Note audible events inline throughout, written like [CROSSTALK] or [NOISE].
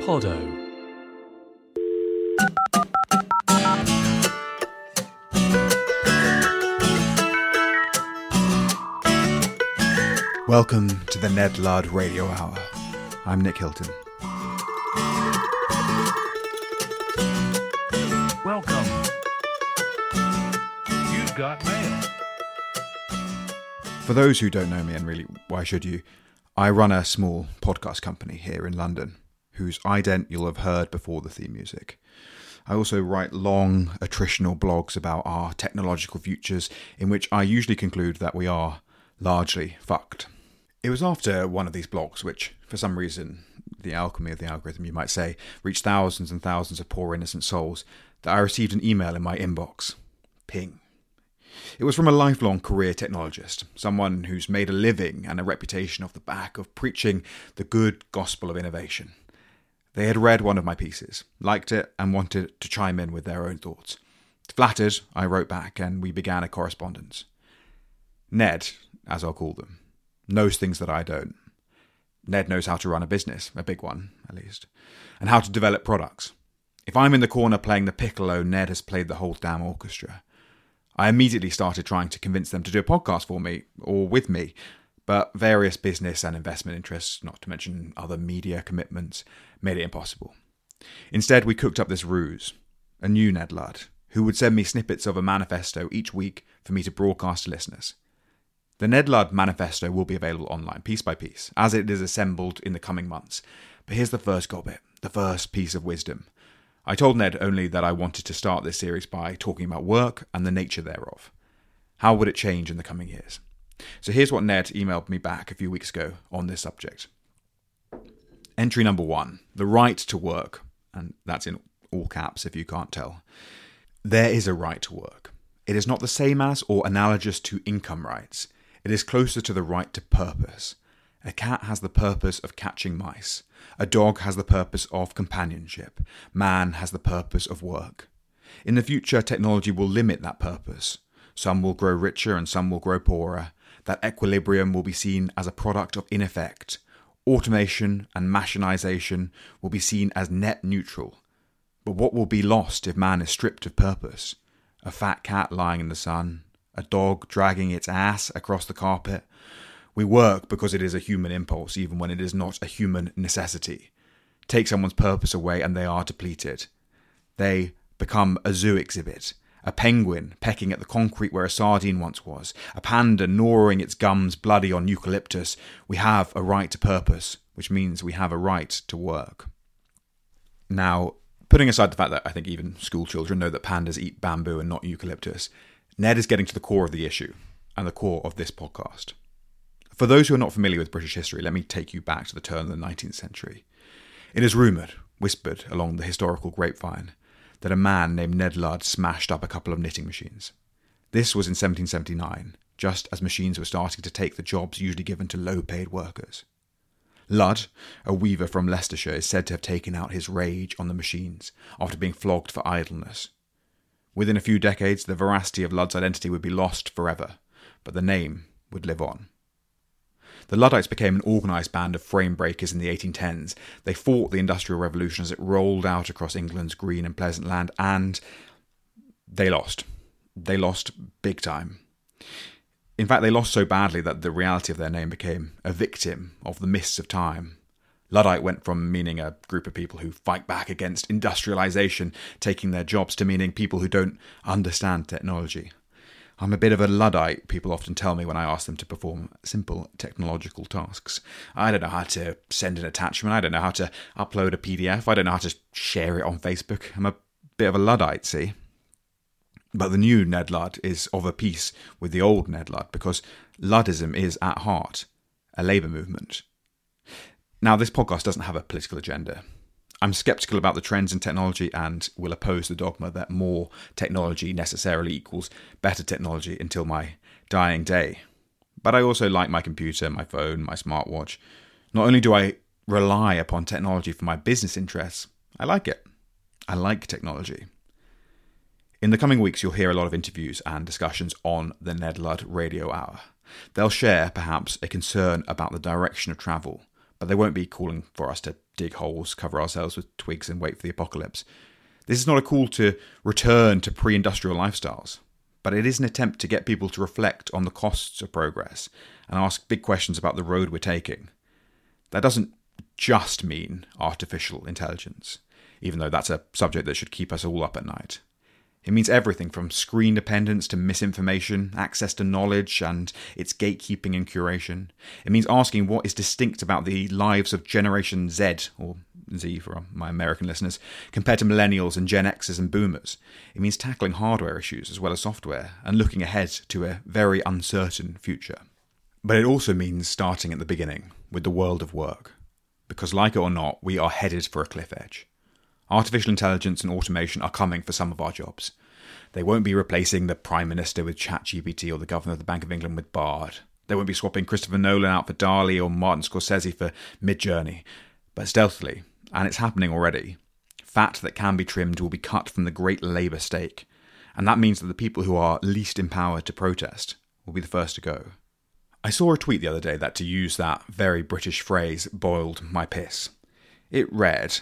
Podo. Welcome to the Ned Ludd Radio Hour. I'm Nick Hilton. Welcome. You've got mail. For those who don't know me, and really, why should you? I run a small podcast company here in London, whose ident you'll have heard before the theme music. I also write long, attritional blogs about our technological futures, in which I usually conclude that we are largely fucked. It was after one of these blogs, which, for some reason, the alchemy of the algorithm, you might say, reached thousands and thousands of poor innocent souls, that I received an email in my inbox. Ping. It was from a lifelong career technologist, someone who's made a living and a reputation off the back of preaching the good gospel of innovation. They had read one of my pieces, liked it, and wanted to chime in with their own thoughts. Flattered, I wrote back, and we began a correspondence. Ned, as I'll call them, knows things that I don't. Ned knows how to run a business, a big one, at least, and how to develop products. If I'm in the corner playing the piccolo, Ned has played the whole damn orchestra. I immediately started trying to convince them to do a podcast for me, or with me, but various business and investment interests, not to mention other media commitments, made it impossible. Instead, we cooked up this ruse a new Ned Ludd, who would send me snippets of a manifesto each week for me to broadcast to listeners. The Ned Ludd manifesto will be available online, piece by piece, as it is assembled in the coming months. But here's the first gobbit, the first piece of wisdom. I told Ned only that I wanted to start this series by talking about work and the nature thereof. How would it change in the coming years? So here's what Ned emailed me back a few weeks ago on this subject. Entry number one the right to work, and that's in all caps if you can't tell. There is a right to work. It is not the same as or analogous to income rights. It is closer to the right to purpose. A cat has the purpose of catching mice. A dog has the purpose of companionship. Man has the purpose of work. In the future, technology will limit that purpose. Some will grow richer and some will grow poorer. That equilibrium will be seen as a product of ineffect. Automation and machinization will be seen as net neutral. But what will be lost if man is stripped of purpose? A fat cat lying in the sun, a dog dragging its ass across the carpet. We work because it is a human impulse, even when it is not a human necessity. Take someone's purpose away and they are depleted. They become a zoo exhibit, a penguin pecking at the concrete where a sardine once was, a panda gnawing its gums bloody on eucalyptus. We have a right to purpose, which means we have a right to work. Now, putting aside the fact that I think even school children know that pandas eat bamboo and not eucalyptus, Ned is getting to the core of the issue and the core of this podcast. For those who are not familiar with British history, let me take you back to the turn of the 19th century. It is rumoured, whispered along the historical grapevine, that a man named Ned Ludd smashed up a couple of knitting machines. This was in 1779, just as machines were starting to take the jobs usually given to low paid workers. Ludd, a weaver from Leicestershire, is said to have taken out his rage on the machines after being flogged for idleness. Within a few decades, the veracity of Ludd's identity would be lost forever, but the name would live on. The Luddites became an organised band of frame breakers in the 1810s. They fought the Industrial Revolution as it rolled out across England's green and pleasant land, and they lost. They lost big time. In fact, they lost so badly that the reality of their name became a victim of the mists of time. Luddite went from meaning a group of people who fight back against industrialization, taking their jobs, to meaning people who don't understand technology. I'm a bit of a Luddite, people often tell me when I ask them to perform simple technological tasks. I don't know how to send an attachment, I don't know how to upload a PDF, I don't know how to share it on Facebook. I'm a bit of a Luddite, see? But the new Ned Ludd is of a piece with the old Ned Ludd because Luddism is at heart a labour movement. Now, this podcast doesn't have a political agenda. I'm skeptical about the trends in technology and will oppose the dogma that more technology necessarily equals better technology until my dying day. But I also like my computer, my phone, my smartwatch. Not only do I rely upon technology for my business interests, I like it. I like technology. In the coming weeks, you'll hear a lot of interviews and discussions on the Ned Ludd Radio Hour. They'll share, perhaps, a concern about the direction of travel, but they won't be calling for us to dig holes, cover ourselves with twigs, and wait for the apocalypse. This is not a call to return to pre industrial lifestyles, but it is an attempt to get people to reflect on the costs of progress and ask big questions about the road we're taking. That doesn't just mean artificial intelligence, even though that's a subject that should keep us all up at night. It means everything from screen dependence to misinformation, access to knowledge, and its gatekeeping and curation. It means asking what is distinct about the lives of Generation Z, or Z for my American listeners, compared to millennials and Gen Xers and boomers. It means tackling hardware issues as well as software and looking ahead to a very uncertain future. But it also means starting at the beginning with the world of work. Because, like it or not, we are headed for a cliff edge. Artificial intelligence and automation are coming for some of our jobs. They won't be replacing the Prime Minister with ChatGPT or the Governor of the Bank of England with Bard. They won't be swapping Christopher Nolan out for DALL-E or Martin Scorsese for Midjourney. But stealthily, and it's happening already, fat that can be trimmed will be cut from the great labour stake. And that means that the people who are least empowered to protest will be the first to go. I saw a tweet the other day that, to use that very British phrase, boiled my piss. It read,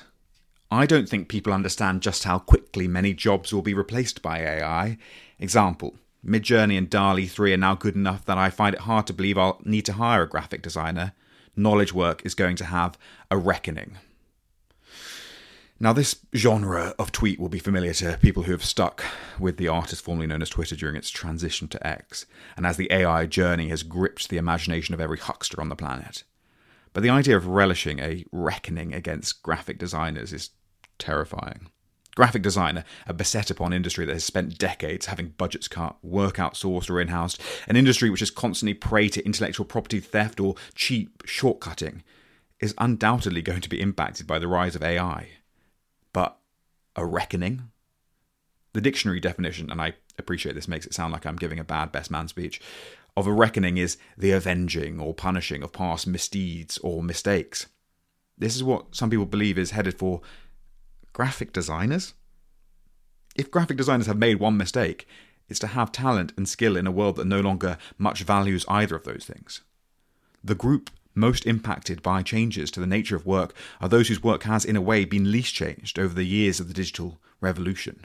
I don't think people understand just how quickly many jobs will be replaced by AI. Example Midjourney and DALL-E 3 are now good enough that I find it hard to believe I'll need to hire a graphic designer. Knowledge work is going to have a reckoning. Now, this genre of tweet will be familiar to people who have stuck with the artist formerly known as Twitter during its transition to X, and as the AI journey has gripped the imagination of every huckster on the planet. But the idea of relishing a reckoning against graphic designers is terrifying. Graphic designer, a beset upon industry that has spent decades having budgets cut, work outsourced or in housed, an industry which is constantly prey to intellectual property theft or cheap shortcutting, is undoubtedly going to be impacted by the rise of AI. But a reckoning? The dictionary definition, and I appreciate this makes it sound like I'm giving a bad best man speech, of a reckoning is the avenging or punishing of past misdeeds or mistakes. This is what some people believe is headed for graphic designers. If graphic designers have made one mistake, it's to have talent and skill in a world that no longer much values either of those things. The group most impacted by changes to the nature of work are those whose work has, in a way, been least changed over the years of the digital revolution.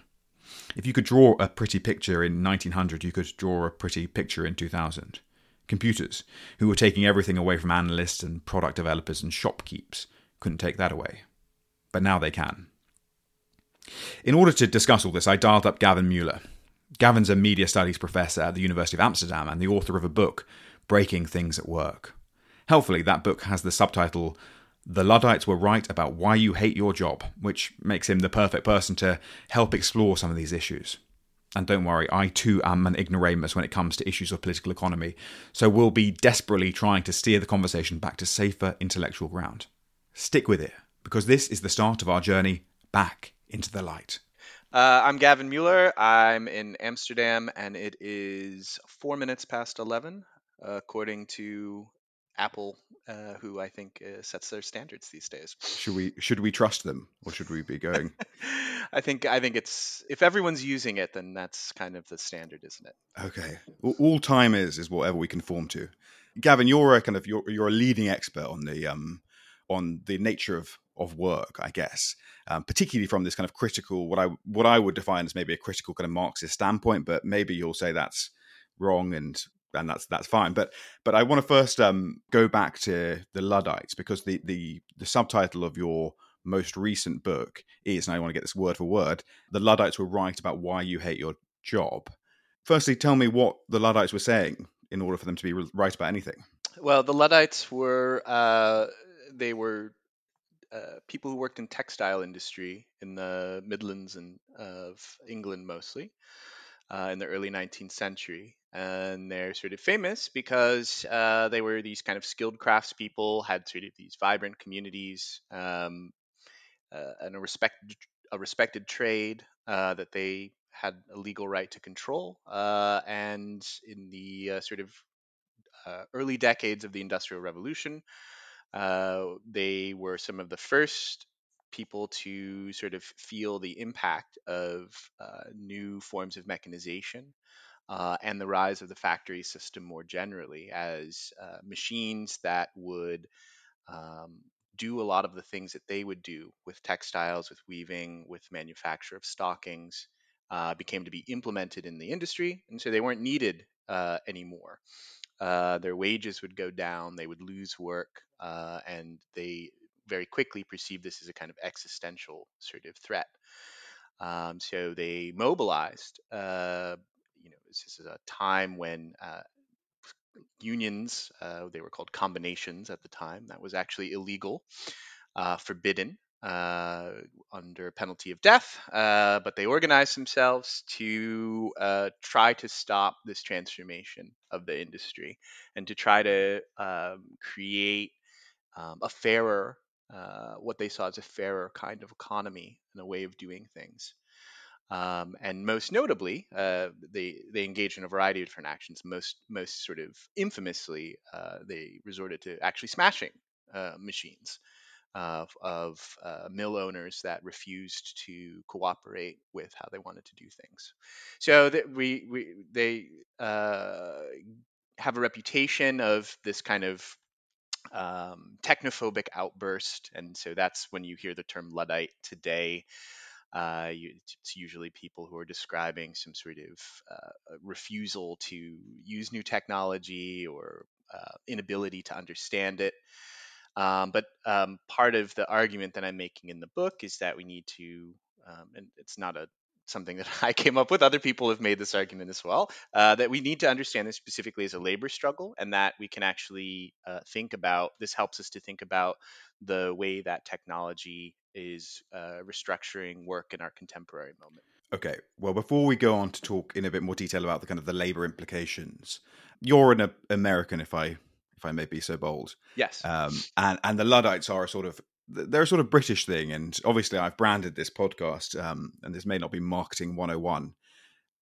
If you could draw a pretty picture in 1900, you could draw a pretty picture in 2000. Computers, who were taking everything away from analysts and product developers and shopkeepers, couldn't take that away. But now they can. In order to discuss all this, I dialed up Gavin Mueller. Gavin's a media studies professor at the University of Amsterdam and the author of a book, Breaking Things at Work. Helpfully, that book has the subtitle the Luddites were right about why you hate your job, which makes him the perfect person to help explore some of these issues. And don't worry, I too am an ignoramus when it comes to issues of political economy, so we'll be desperately trying to steer the conversation back to safer intellectual ground. Stick with it, because this is the start of our journey back into the light. Uh, I'm Gavin Mueller. I'm in Amsterdam, and it is four minutes past 11, uh, according to Apple, uh, who I think uh, sets their standards these days. Should we should we trust them, or should we be going? [LAUGHS] I think I think it's if everyone's using it, then that's kind of the standard, isn't it? Okay, all time is is whatever we conform to. Gavin, you're a kind of you're you're a leading expert on the um on the nature of of work, I guess, um, particularly from this kind of critical what I what I would define as maybe a critical kind of Marxist standpoint, but maybe you'll say that's wrong and and that's that's fine. But but I want to first um, go back to the Luddites because the the the subtitle of your most recent book is, and I want to get this word for word, the Luddites were right about why you hate your job. Firstly, tell me what the Luddites were saying in order for them to be right about anything. Well, the Luddites were uh, they were uh, people who worked in textile industry in the Midlands and of England mostly uh, in the early 19th century. And they're sort of famous because uh, they were these kind of skilled craftspeople, had sort of these vibrant communities, um, uh, and a respected a respected trade uh, that they had a legal right to control. Uh, and in the uh, sort of early decades of the Industrial Revolution, they were some of the first people to sort of feel the impact of uh, new forms of mechanization uh, and the rise of the factory system more generally as uh, machines that would um, do a lot of the things that they would do with textiles, with weaving, with manufacture of stockings, uh, became to be implemented in the industry, and so they weren't needed uh, anymore. Uh, their wages would go down, they would lose work, and they very quickly perceived this as a kind of existential sort of threat. Um, so they mobilized. Uh, you know, this is a time when uh, unions, uh, they were called combinations at the time, that was actually illegal, uh, forbidden. Uh, under penalty of death, uh, but they organized themselves to try to stop this transformation of the industry and to try to um, create um, a fairer, uh, what they saw as a fairer kind of economy and a way of doing things. Um, and most notably, uh, they they engaged in a variety of different actions. Most most sort of infamously, uh, they resorted to actually smashing uh, machines of, of uh, mill owners that refused to cooperate with how they wanted to do things. So that we we they have a reputation of this kind of um, technophobic outburst, and so that's when you hear the term luddite today. Uh, you, it's usually people who are describing some sort of uh, refusal to use new technology or uh, inability to understand it. Um, but um, part of the argument that I'm making in the book is that we need to, um, and it's not a something that [LAUGHS] I came up with. Other people have made this argument as well. Uh, that we need to understand this specifically as a labor struggle, and that we can actually uh, think about. This helps us to think about the way that technology is uh, restructuring work in our contemporary moment. Okay. Well, before we go on to talk in a bit more detail about the kind of the labor implications, you're an American, if I if I may be so bold. Yes. Um, and and the Luddites are a sort of they're a sort of British thing, and obviously I've branded this podcast, um, and this may not be marketing 101.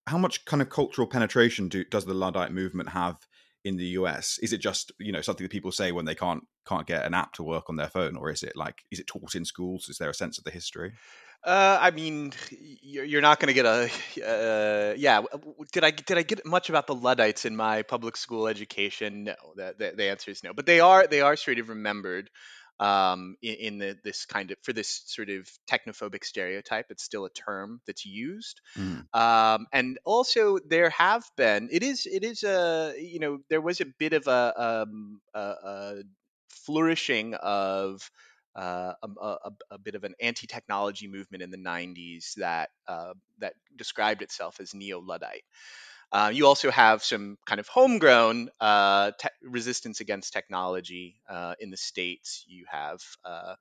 How much kind of cultural penetration do, does the Luddite movement have in the US? Is it just you know something that people say when they can't can't get an app to work on their phone, or is it like is it taught in schools? Is there a sense of the history? Uh, I mean, you're not going to get a. Uh, yeah, did I did I get much about the Luddites in my public school education? No, the, the, the answer is no. But they are they are sort of remembered um, in, in the, this kind of for this sort of technophobic stereotype. It's still a term that's used, mm. um, and also there have been. It is it is a you know there was a bit of a, um, a, a flourishing of uh, a, a, a, bit of an anti-technology movement in the 90s that uh, that described itself as neo-luddite. Uh, you also have some kind of homegrown uh, te- resistance against technology uh, in the states. You have uh,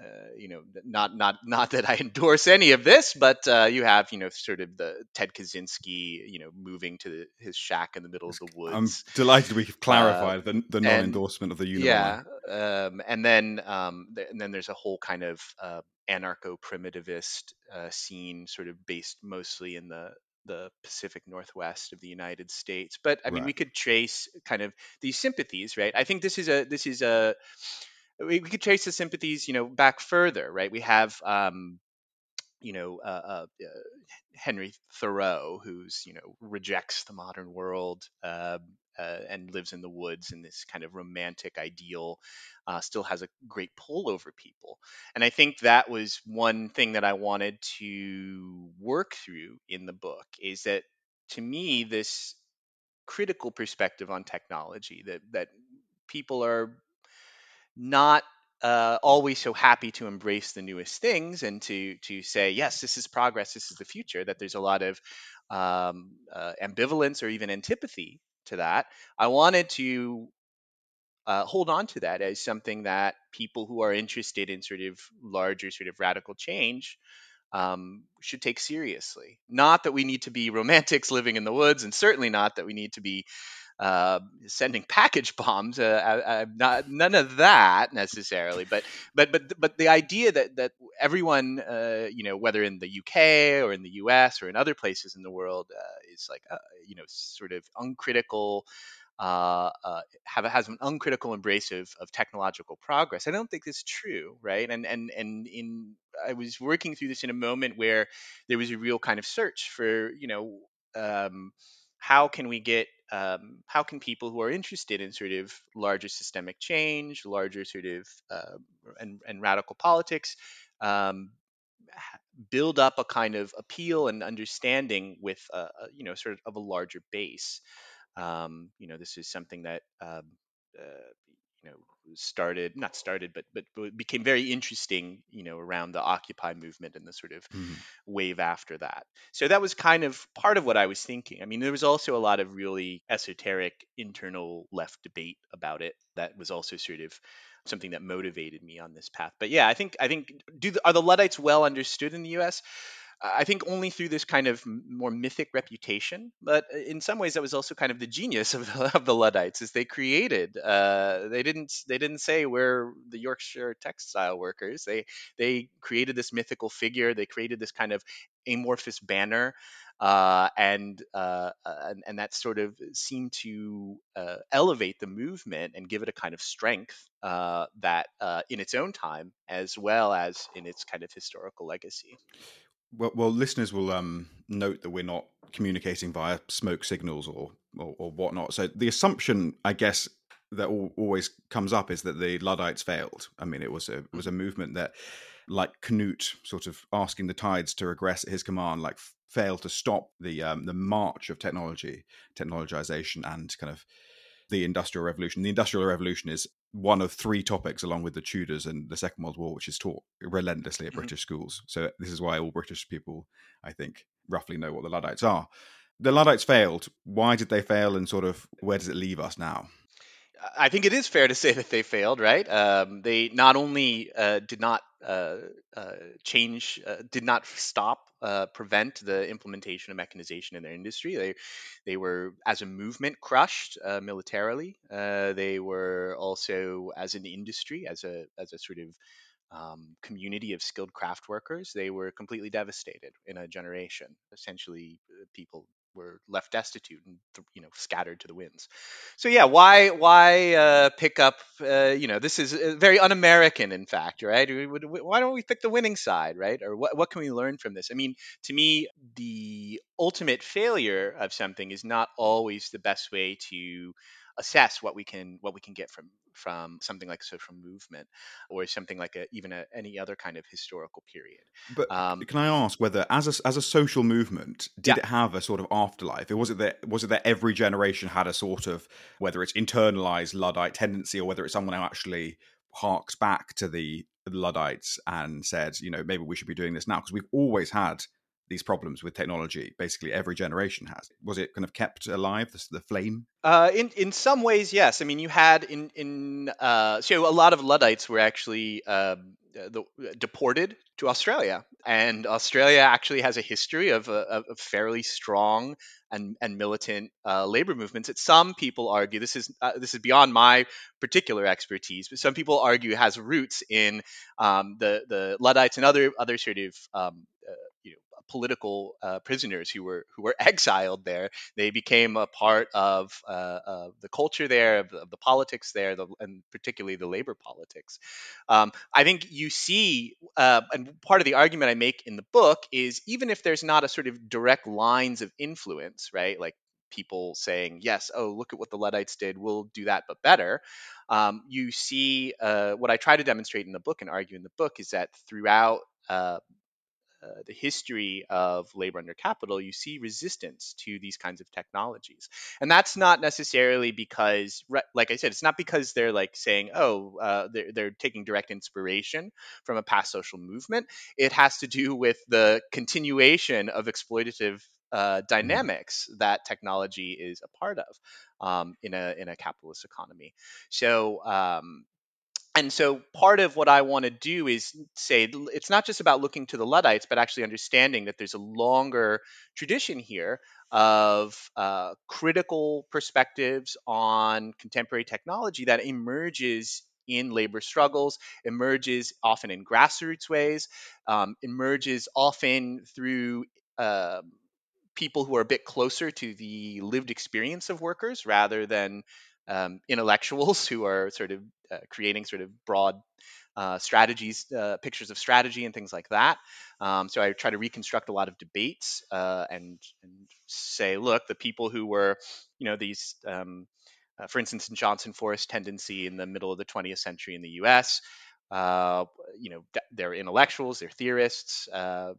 uh, you know, not not [LAUGHS] not that I endorse any of this, but uh, you have you know sort of the Ted Kaczynski, you know, moving to the, his shack in the middle of the woods. I'm delighted we've clarified the, the non-endorsement and, of the union. Yeah, um, and then um, th- and then there's a whole kind of uh, anarcho-primitivist uh, scene, sort of based mostly in the the Pacific Northwest of the United States. But I mean, right. we could trace kind of these sympathies, right? I think this is a this is a we, we could trace the sympathies, you know, back further, right? We have, um, you know, uh, uh, uh, Henry Thoreau, who's you know rejects the modern world uh, and lives in the woods, and this kind of romantic ideal uh, still has a great pull over people. And I think that was one thing that I wanted to work through in the book is that to me this critical perspective on technology that that people are not uh, always so happy to embrace the newest things and to to say yes this is progress this is the future that there's a lot of um, uh, ambivalence or even antipathy to that. I wanted to uh, hold on to that as something that people who are interested in sort of larger sort of radical change um, should take seriously. Not that we need to be romantics living in the woods and certainly not that we need to be uh, sending package [LAUGHS] bombs. Uh, I, not none of that necessarily, but but but but the idea that that everyone, uh, you know, whether in the UK or in the US or in other places in the world, uh, is like uh, you know sort of uncritical. Uh, uh, have has an uncritical embrace of, of technological progress. I don't think this is true, right? And and and in I was working through this in a moment where there was a real kind of search for you know um, how can we get um, how can people who are interested in sort of larger systemic change, larger sort of uh, and, and radical politics, um, build up a kind of appeal and understanding with a, a, you know sort of a larger base. Um, you know, this is something that um, uh, you know started not started but but became very interesting you know around the occupy movement and the sort of mm-hmm. wave after that. So that was kind of part of what i was thinking. I mean there was also a lot of really esoteric internal left debate about it that was also sort of something that motivated me on this path. But yeah i think i think do the, are the luddites well understood in the us I think only through this kind of more mythic reputation, but uh, in some ways that was also kind of the genius [LAUGHS] of the, of the Luddites, is they created. Uh, they didn't they didn't say we're the Yorkshire textile workers. They they created this mythical figure. They created this kind of amorphous banner. Uh, and, uh, and and that sort of seemed to uh, elevate the movement and give it a kind of strength uh, that, uh, in its own time, as well as in its kind of historical legacy. Well, well, listeners will um, note that we're not communicating via smoke signals or, or, or whatnot. So the assumption, I guess, that always comes up is that the Luddites failed. I mean, it was a it was a movement that, like Canute, sort of asking the tides to regress at his command, like failed to stop the um, the march of technology, technologization, and kind of the Industrial Revolution. The Industrial Revolution is one of three topics, along with the Tudors and the Second World War, which is taught relentlessly at mm-hmm. British schools. So this is why all British people, I think, roughly know what the Luddites are. The Luddites failed. Why did they fail, and sort of where does it leave us now? I think it is fair to say that they failed, right? Um, they not only uh, did not uh, uh, change, uh, did not stop, uh, prevent the implementation of mechanization in their industry. They, they were, as a movement, crushed uh, militarily. they were also, as an industry, as a as a sort of um, community of skilled craft workers, they were completely devastated in a generation. Essentially, people were left destitute and you know scattered to the winds. So yeah, why why uh, pick up? Uh, you know, this is uh, very un-American, in fact, right? Why don't we pick the winning side, right? Or what what can we learn from this? I mean, to me, the ultimate failure of something is not always the best way to assess what we can what we can get from from something like a social movement or something like a, even a, any other kind of historical period. But um, can I ask whether, as a, as a social movement, did yeah. it have a sort of afterlife? Or was it that was it that every generation had a sort of whether it's internalized luddite tendency or whether it's someone who actually harks back to the luddites and said, you know, maybe we should be doing this now because we've always had these problems with technology. Basically, every generation has. Was it kind of kept alive, the, the flame? Uh, in in some ways, yes. I mean, you had in in uh, so a lot of Luddites were actually um, the, deported to Australia, and Australia actually has a history of a, a fairly strong and, and militant uh, labor movements that some people argue this is uh, this is beyond my particular expertise, but some people argue has roots in um, the the Luddites and other other sort of um, uh, political uh, prisoners who were who were [LAUGHS] exiled there. They became a part of, uh, the culture there, of the, of the politics there, the, and particularly the labor politics. Um, I think you see, uh, and part of the argument I make in the book is even if there's not a sort of direct lines of influence, right, like people saying, yes, oh, look at what the Luddites did, we'll do that, but better. Um, you see, uh, what I try to demonstrate in the book and argue in the book is that throughout uh, uh, the history of labor under capital, you see resistance to these kinds of technologies. And that's not necessarily because, like I said, it's not because they're like saying, oh, uh, they're, they're taking direct inspiration from a past social movement. It has to do with the continuation of exploitative uh, mm-hmm. dynamics that technology is a part of um, in a in a capitalist economy. So um, and so part of what I want to do is say it's not just about looking to the Luddites, but actually understanding that there's a longer tradition here of uh, critical perspectives on contemporary technology that emerges in labor struggles, emerges often in grassroots ways, um, emerges often through uh, people who are a bit closer to the lived experience of workers rather than um, intellectuals [LAUGHS] who are sort of uh, creating sort of broad uh, strategies, uh, pictures of strategy, and things like that. Um, so I try to reconstruct a lot of debates uh, and, and say, look, the people who were, you know, these. Um, uh, for instance, in Johnson Forest tendency in the middle of the 20th century in the U.S., uh, you know, they're intellectuals, they're theorists, uh,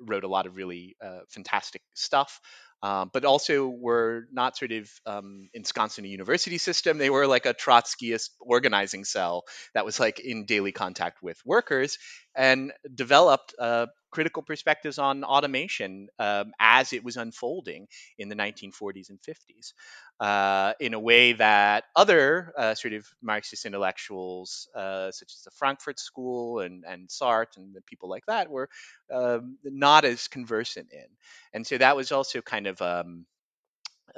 wrote a lot of really uh, fantastic stuff um, but also were not sort of um, ensconced in a university system. They were like a Trotskyist organizing cell that was like in daily contact with workers and developed uh, critical perspectives on automation um, as it was unfolding in the 1940s and 50s uh, in a way that other uh, sort of Marxist intellectuals, uh, such as the Frankfurt School and, and Sartre and people like that, were um, not as conversant in. And so that was also kind of um,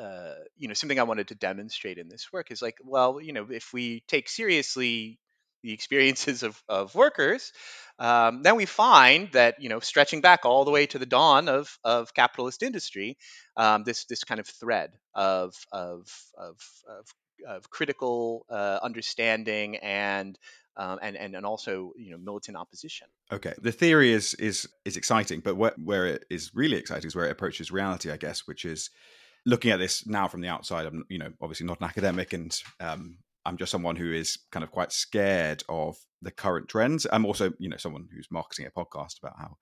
uh, you know something I wanted to demonstrate in this work is like, well, you know, if we take seriously the experiences of, of workers, um, then we find that you know stretching back all the way to the dawn of, of capitalist industry, um, this this kind of thread of of of, of, of critical uh, understanding and um, and, and and also you know militant opposition. Okay, the theory is is is exciting, but where, where it is really exciting is where it approaches reality, I guess, which is looking at this now from the outside. I'm you know obviously not an academic, and um, I'm just someone who is kind of quite scared of the current trends. I'm also you know someone who's marketing a podcast about how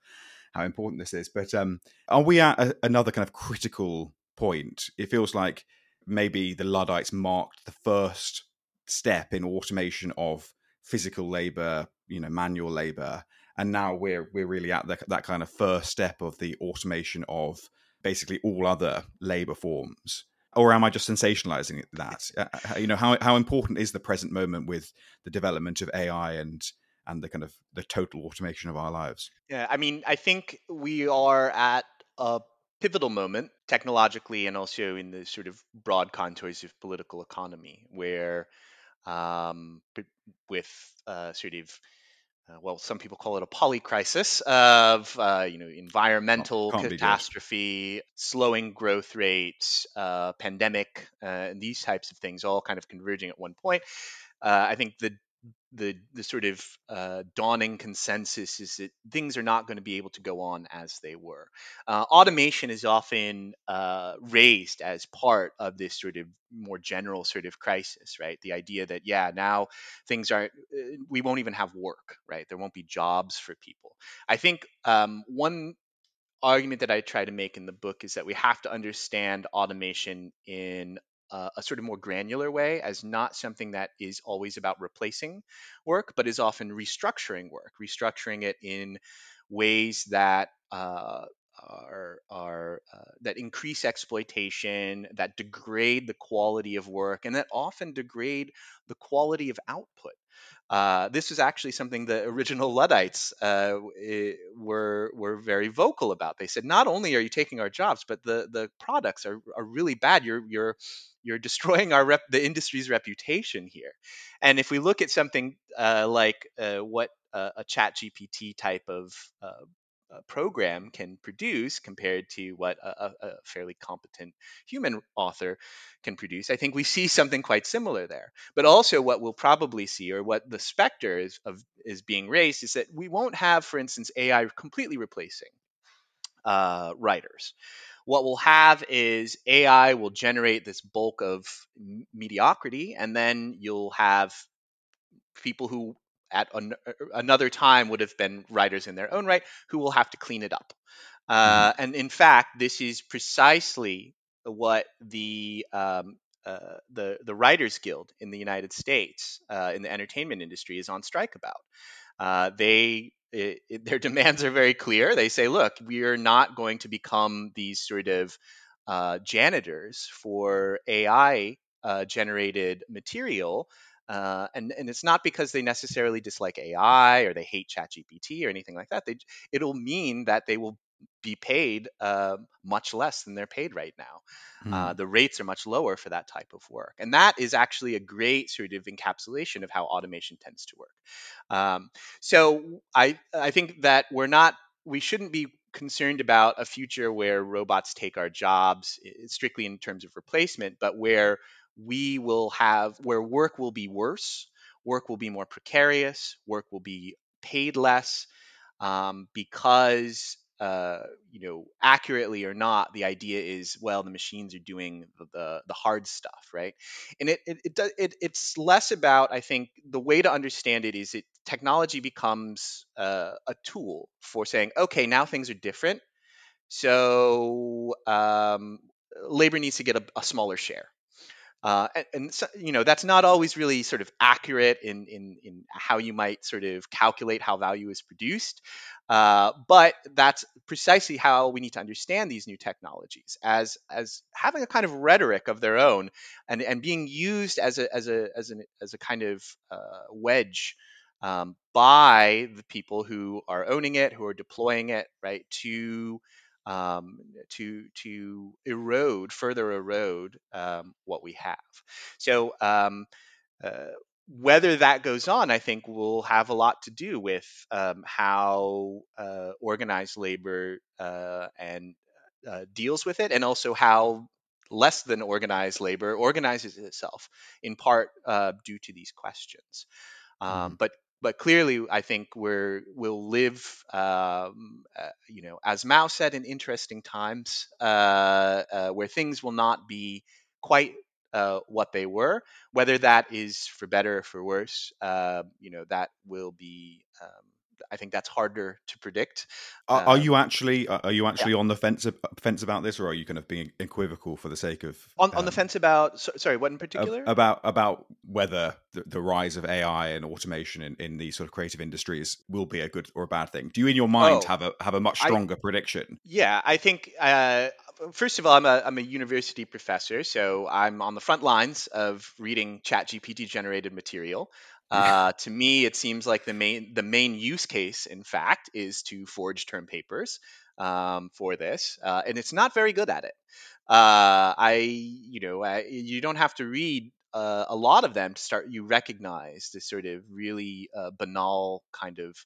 how important this is. But um, are we at a, another kind of critical point? It feels like maybe the Luddites marked the first step in automation of physical labor, you know, manual labor, and now we're we're really at the, that kind of first step of the automation of basically all other labor forms. Or am I just sensationalizing that? Uh, uh, you know, how how important is the present moment with the development of AI and and the kind of the total automation of our lives? Yeah, I mean, I think we are at a pivotal moment technologically and also in the sort of broad contours of political economy where um, with uh, sort of uh, well, some people call it a polycrisis of uh, you know environmental Can't catastrophe, slowing growth rates, uh, pandemic, uh, and these types of things all kind of converging at one point. Uh, I think the the the sort of uh, dawning consensus is that things are not going to be able to go on as they were. Uh, automation is often uh, raised as part of this sort of more general sort of crisis, right? The idea that yeah, now things are uh, we won't even have work, right? There won't be jobs for people. I think um, one argument that I try to make in the book is that we have to understand automation in uh, a sort of more granular way as not something that is always about replacing work, but is often restructuring work, restructuring it in ways that uh, are, are uh, that increase exploitation, that degrade the quality of work, and that often degrade the quality of output. Uh, this was actually something the original Luddites uh, were were very vocal about. They said, not only are you taking our jobs, but the the products are, are really bad. You're you're you're destroying our rep, the industry's reputation here. And if we look at something uh, like uh, what a Chat GPT type of uh, program can produce compared to what a, a, fairly competent human author can produce, I think we see something quite similar there. But also, what we'll probably see, or what the specter is of is being raised, is that we won't have, for instance, AI completely replacing uh, writers. What we'll have is AI will generate this bulk of mediocrity, and then you'll have people who at an, another time would have been writers in their own right who will have to clean it up. Uh, mm-hmm. And in fact, this is precisely what the um, uh, the the Writers Guild in the United States uh, in the entertainment industry is on strike about. Uh, they it, it, their [LAUGHS] demands are very clear. They say, look, we are not going to become these sort of uh, janitors for AI uh, generated material uh, and and it's not because they necessarily dislike AI or they hate ChatGPT or anything like that. They it'll mean that they will be paid uh, much less than they're paid right now. Mm. Uh, hmm. the rates are much lower for that type of work, and that is actually a great sort of encapsulation of how automation tends to work. Um, so I I think that we're not we shouldn't be concerned about a future where robots take our jobs strictly in terms of replacement, but where we will have where work will be worse work will be more precarious, work will be paid less, um, because uh, you know accurately or not, the idea is well the machines are doing the the, the hard stuff, right? And it it, it, does, it it's less about I think the way to understand it is it technology becomes uh, a tool for saying okay now things are different, so um, labor needs to get a, a smaller share uh, and, and so, you know that's not always really sort of accurate in, in in how you might sort of calculate how value is produced, uh, but that's precisely how we need to understand these new technologies. As as having a kind of rhetoric of their own and and being used as a as a as, an, as a kind of uh, wedge um, by the people who are owning it, who are deploying it, right, to um, to to erode further erode um, what we have. So um, uh, whether that goes on, I think will have a lot to do with um, how uh, organized labor uh, and uh, deals with it, and also how less than organized labor organizes itself, in part uh, due to these questions. Um, mm. But but clearly, I think we're we'll live, um, uh, you know, as Mao said, in interesting times uh, uh, where things will not be quite uh, what they were. Whether that is for better or for worse, uh, you know, that will be. Um, I think that's harder to predict. Are, are you um, actually are you actually yeah. on the fence fence about this, or are you kind of being equivocal for the sake of on, um, on the um, fence about? So, sorry, what in particular? About about whether the, the, rise of AI and automation in, in these sort of creative industries will be a good or a bad thing. Do you, in your mind, oh, have a have a much stronger I, prediction? Yeah, I think. Uh, first of all, I'm a, I'm a university professor, so I'm on the front lines of reading ChatGPT generated material. Uh, [LAUGHS] to me, it seems like the main the main use case, in fact, is to forge term papers um, for this, uh, and it's not very good at it. Uh, I, you know, I, you don't have to read uh, a lot of them to start. You recognize this sort of really uh, banal kind of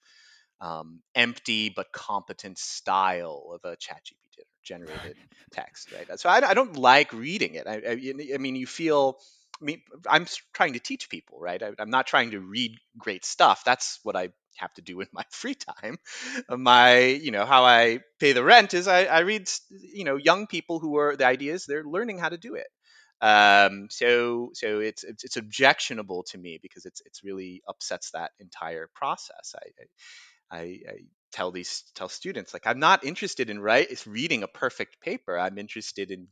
um, empty but competent style of a ChatGPT generated [LAUGHS] text, right? So I, I, don't like reading it. I, I, I mean, you feel Mean, I'm trying to teach people, right? I, am not trying to read great stuff. That's what I have to do in [LAUGHS] my free time. My, you know, how I pay the rent is I, I read, you know, young people who are the ideas they're learning how to do it. Um, so, so it's, it's, it's objectionable to me because it's it's really upsets that entire process. I, I, I tell these tell students like I'm not interested in is reading a perfect paper. I'm interested in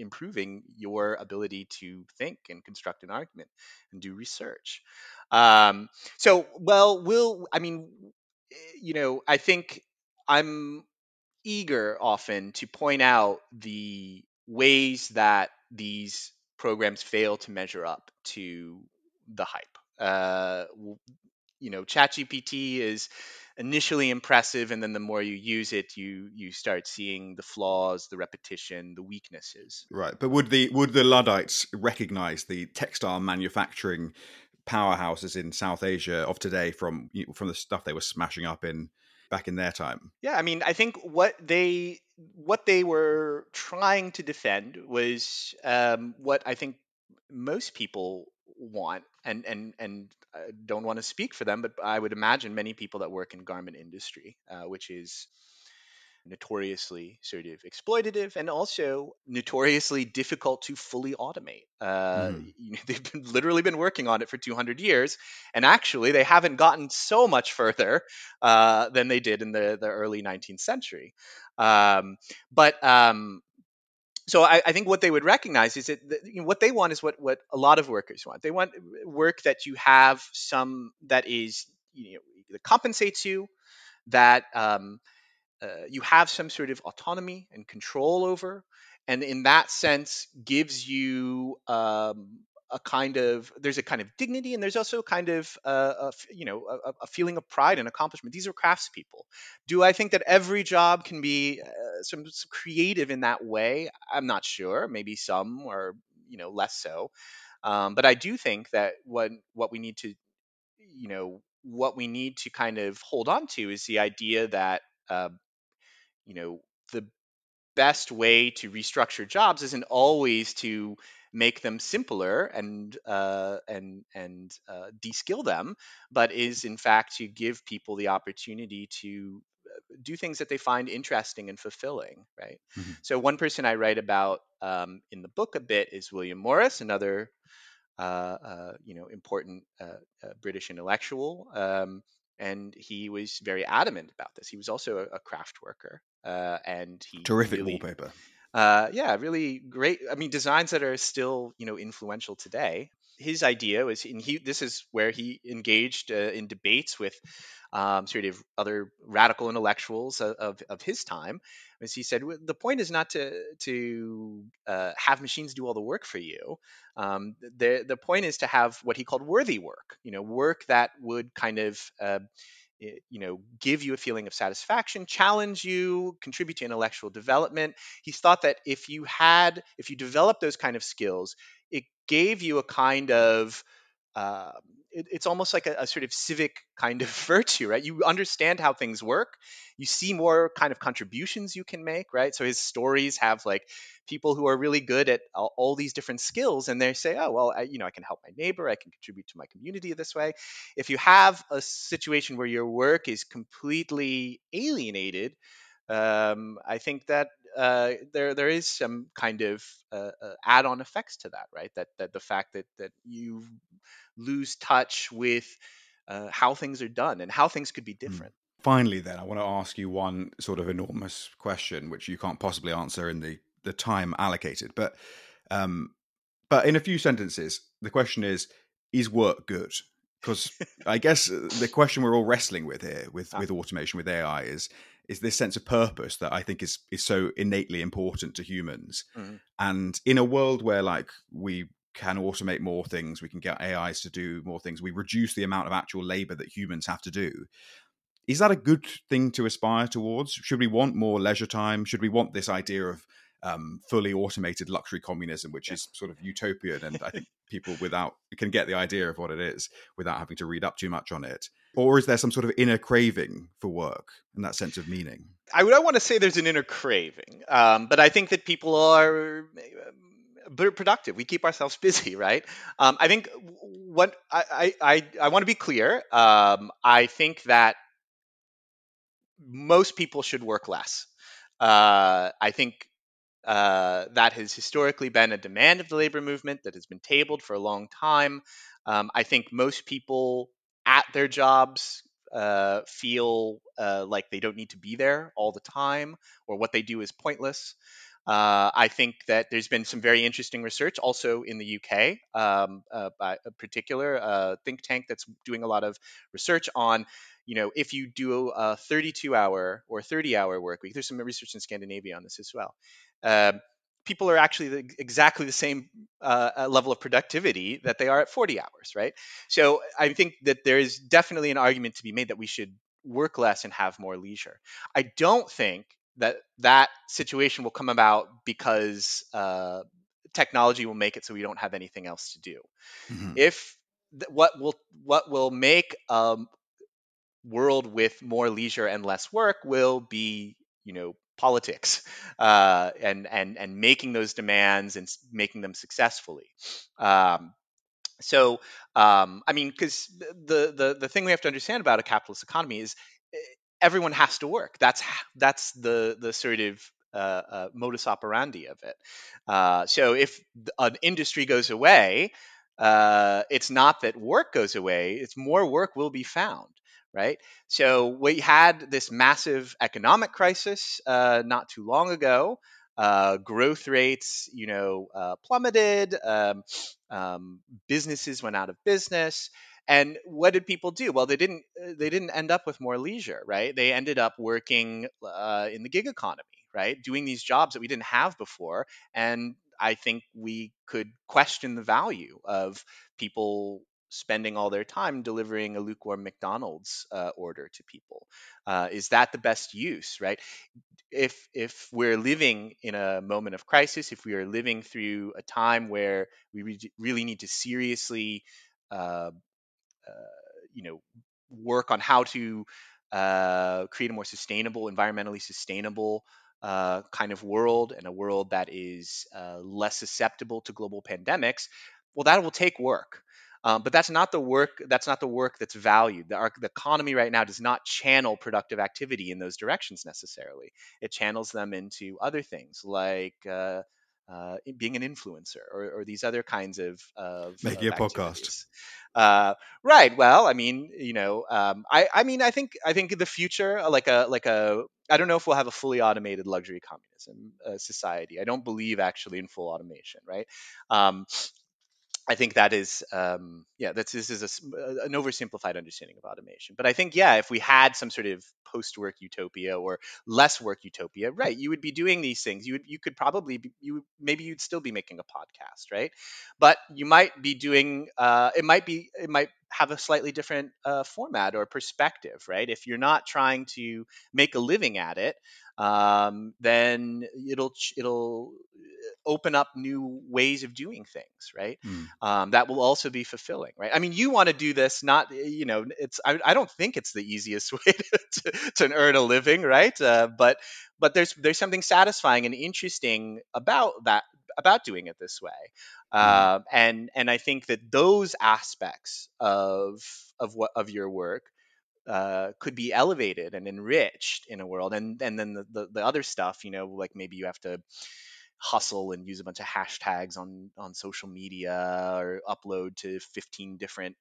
improving your ability to think and construct an argument and do research. Um, so, well, will I mean, you know, I think I'm eager often to point out the ways that these programs fail to measure up to the hype. Uh, you know, ChatGPT is initially impressive and then the more you use it you you start seeing the flaws the repetition the weaknesses. Right but would the would the luddites recognize the textile manufacturing powerhouses in south asia of today from from the stuff they were smashing up in back in their time? Yeah i mean i think what they what they were trying to defend was um, what i think most people want and and and I don't want to speak for them, but I would imagine many people that work in garment industry, uh, which is notoriously sort of exploitative and also notoriously difficult to fully automate. Uh, mm. you know, [LAUGHS] they've been, literally been working on it for 200 years, and actually they haven't gotten so much further uh, than they did in the, the early 19th century. Um, but um, so I, I, think what they would recognize is that the, you know, what they want is what what a lot of workers want. They want work that you have some that is you know that compensates you, that um, uh, you have some sort of autonomy and control over, and in that sense gives you um, a kind of there's a kind of dignity and there's also a kind of uh, a, you know a, a, feeling of pride and accomplishment. These are craftspeople. Do i think that every job can be uh, some, some, creative in that way? I'm not sure. Maybe some or you know less so. Um, but i do think that what what we need to you know what we need to kind of hold on to is the idea that uh, you know the best way to restructure jobs isn't always to make them simpler and uh, and and uh, de-skill them, but is in fact to give people the opportunity to uh, do things that they find interesting and fulfilling, right? Mhm. So one person I write about um, in the book a bit is William Morris, another uh, uh, you know important uh, uh, British intellectual, um, and he was very adamant about this. He was also a, a craft worker, uh, and he Terrific really, wallpaper. Uh, yeah, really great. I mean, designs that are still you know influential today. His idea was, and he this is where he engaged uh, in debates with um, sort of other radical intellectuals of, of, his time. as he said the point is not to to uh, have machines do all the work for you. Um, the the point is to have what he called worthy work. You know, work that would kind of uh, Eh, you know give you a feeling of satisfaction challenge you contribute to intellectual development. He thought that if you had if you developed those kind of skills it gave you a kind of um, it, it's almost like a, a sort of civic [LAUGHS] kind of virtue right? You understand how things work. You see more kind of contributions you can make right? So his stories have like people who are really good at all, all these different skills and they say oh well I, you know i can help my neighbor. I can contribute to my community this way. If you have a situation where your work is completely alienated, um, I think that uh, there there is some kind of uh, uh, add-on effects to that, right? That that the fact that that you lose touch with uh, how things are done and how things could be different. Finally, then, I want to ask you one sort of enormous question, which you can't possibly answer in the, the time allocated. But, um, but in a few sentences, the question is: Is work good? Because I guess the question we're all wrestling with here, with [LAUGHS] Ah. with automation, with AI, is is this sense of purpose that I think is is so innately important to humans. Mhm. And in a world where like we can automate more things, we can get AIs to do more things, we reduce the amount of actual labor that humans have to do. Is that a good thing to aspire towards? Should we want more leisure time? Should we want this idea of um, fully automated luxury communism, which is sort of utopian, and I think [LAUGHS] people without can get the idea of what it is without having to read up too much on it? Or is there some sort of inner craving for work and that sense of meaning? I would want to say there's an inner craving, um, but I think that people are um, productive. We keep ourselves busy, right? Um, I think what I I, I, I want to be clear. Um, I think that most people should work less. Uh, I think uh, that has historically been a demand of the labor movement that has been tabled for a long time. Um, I think most people at their jobs uh, feel uh, like they don't need to be there all the time or what they do is pointless. Uh, I think that there's been some very interesting research also in the UK um, uh, by a particular uh, think tank that's doing a lot of research on, you know, if you do a 32 hour or 30 hour work week, there's some research in Scandinavia on this as well. Um, people are actually the, exactly the same uh, uh, level of productivity that they are at 40 hours, right? So I think that there is definitely an argument to be made that we should work less and have more leisure. I don't think that that situation will come about because uh, technology will make it so we don't have anything else to do. Mhm. If th- what will what will make a world with more leisure and less work will be, you know, politics uh, and and and making those demands and making them successfully. Um, so, um, I mean, because the, the the thing we have to understand about a capitalist economy is eh, everyone has to work. That's that's the the sort of uh, uh, modus operandi of it. Uh, so, if an industry goes away, uh, it's not that work goes away; it's more work will be found. Right. So we had this massive economic crisis uh, not too long ago. Uh, growth rates, you know, uh, plummeted. Um, um, businesses went out of business and what did people do well they didn't uh, they didn't end up with more leisure right they ended up working uh, in the gig economy right doing these jobs that we didn't have before and i think we could question the value of people spending all their time delivering a lukewarm mcdonald's uh, order to people uh, is that the best use right if if we're living in a moment of crisis, if we are living through a time where we re- really need to seriously, uh, uh, you know, work on how to uh, create a more sustainable, environmentally sustainable uh, kind of world and a world that is less susceptible to global pandemics, well, that will take work. Um, but that's not the work. That's not the work that's valued. The, our, the economy right now does not channel productive activity in those directions necessarily. It channels them into other things like uh, uh, being an influencer or, or, these other kinds of, of making of a podcast. Uh, right. Well, I mean, you know, um, I, I mean, I think, I think the future, like a, like a, I don't know if we'll have a fully automated luxury communism uh, society. I don't believe actually in full automation, right? Um, I think that is, um, yeah, that's this is a, uh, an oversimplified understanding of automation. But I think, yeah, if we had some sort of post-work utopia or less work utopia, right, you would be doing these things. You would, you could probably, be, you maybe you'd still be making a podcast, right? But you might be doing, uh, it might be, it might have a slightly different uh, format or perspective, right? If you're not trying to make a living at it, um, then it'll it'll open up new ways of doing things, right? Mm. Um, that will also be fulfilling, right? I mean, you want to do this, not you know, it's I, I don't think it's the easiest [LAUGHS] way to, to, earn a living, right? Uh, but but there's there's something satisfying and interesting about that about doing it this way, mm. uh, and and I think that those aspects of of what of your work uh, could be elevated and enriched in a world and and then the, the, the, other stuff you know like maybe you have to hustle and use a bunch of hashtags on on social media or upload to 15 different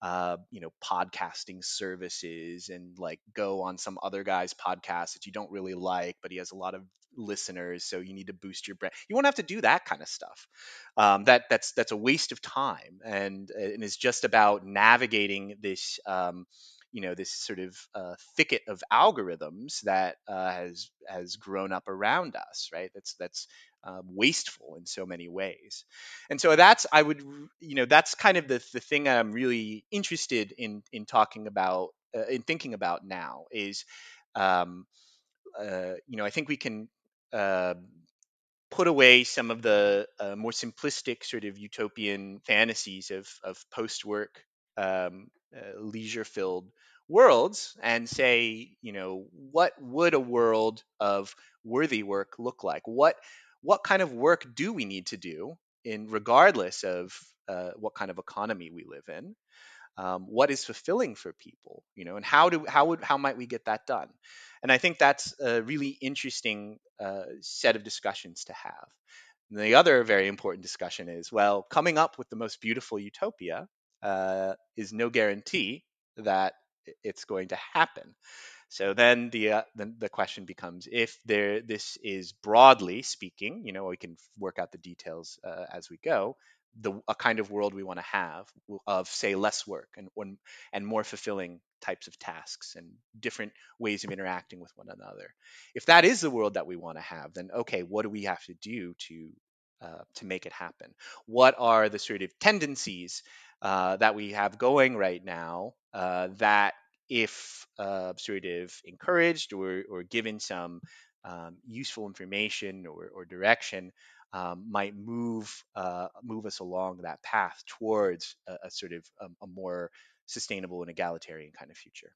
uh, you know podcasting services and like go on some other guy's podcast that you don't really like but he has a lot of listeners so you need to boost your brand you won't have to do that kind of stuff. Um, that that's that's a waste of time and and is just about navigating this um, you know this sort of uh, thicket of algorithms that uh, has has grown up around us right? That's that's uh, wasteful in so many ways. And so that's i would you know that's kind of the, the thing i'm really interested in in talking about uh, in thinking about now is um, uh, you know i think we can uh, put away some of the uh, more simplistic sort of utopian fantasies of, of post-work um, uh, leisure-filled worlds and say, you know, what would a world of worthy work look like? What what kind of work do we need to do in regardless of uh, what kind of economy we live in? Um, what is fulfilling for people, you know, and how do how would how might we get that done? And I think that's a really interesting uh, set of discussions to have. And the other very important discussion is well, coming up with the most beautiful utopia uh, is no guarantee that it's going to happen. So then the, uh, the, the question becomes if there this is broadly speaking, you know, we can work out the details uh, as we go. The a kind of world we want to have of say less work and and more fulfilling types of tasks and different ways of interacting with one another. If that is the world that we want to have, then okay, what do we have to do to uh, to make it happen? What are the sort of tendencies uh, that we have going right now uh, that, if uh, sort of encouraged or, or given some um, useful information or, or direction, um, might move uh, move us along that path towards a, a sort of a, um, a more sustainable and egalitarian kind of future.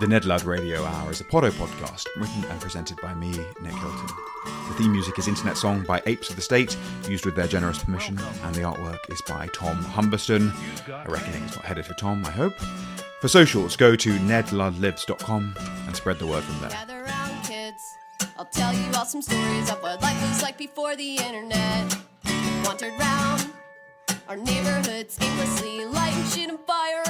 The Ned Ludd Radio Hour is a Podot podcast written and presented by me, Nick Hilton. The theme music is Internet Song by Apes of the State, used with their generous permission, and the artwork is by Tom Humberstone. A reckoning is not headed for Tom, I hope. For socials, go to nedluddlives.com and spread the word from there. Gather kids. I'll tell you all some stories of what life was like before the internet. Wandered round our neighborhoods aimlessly, lighting fire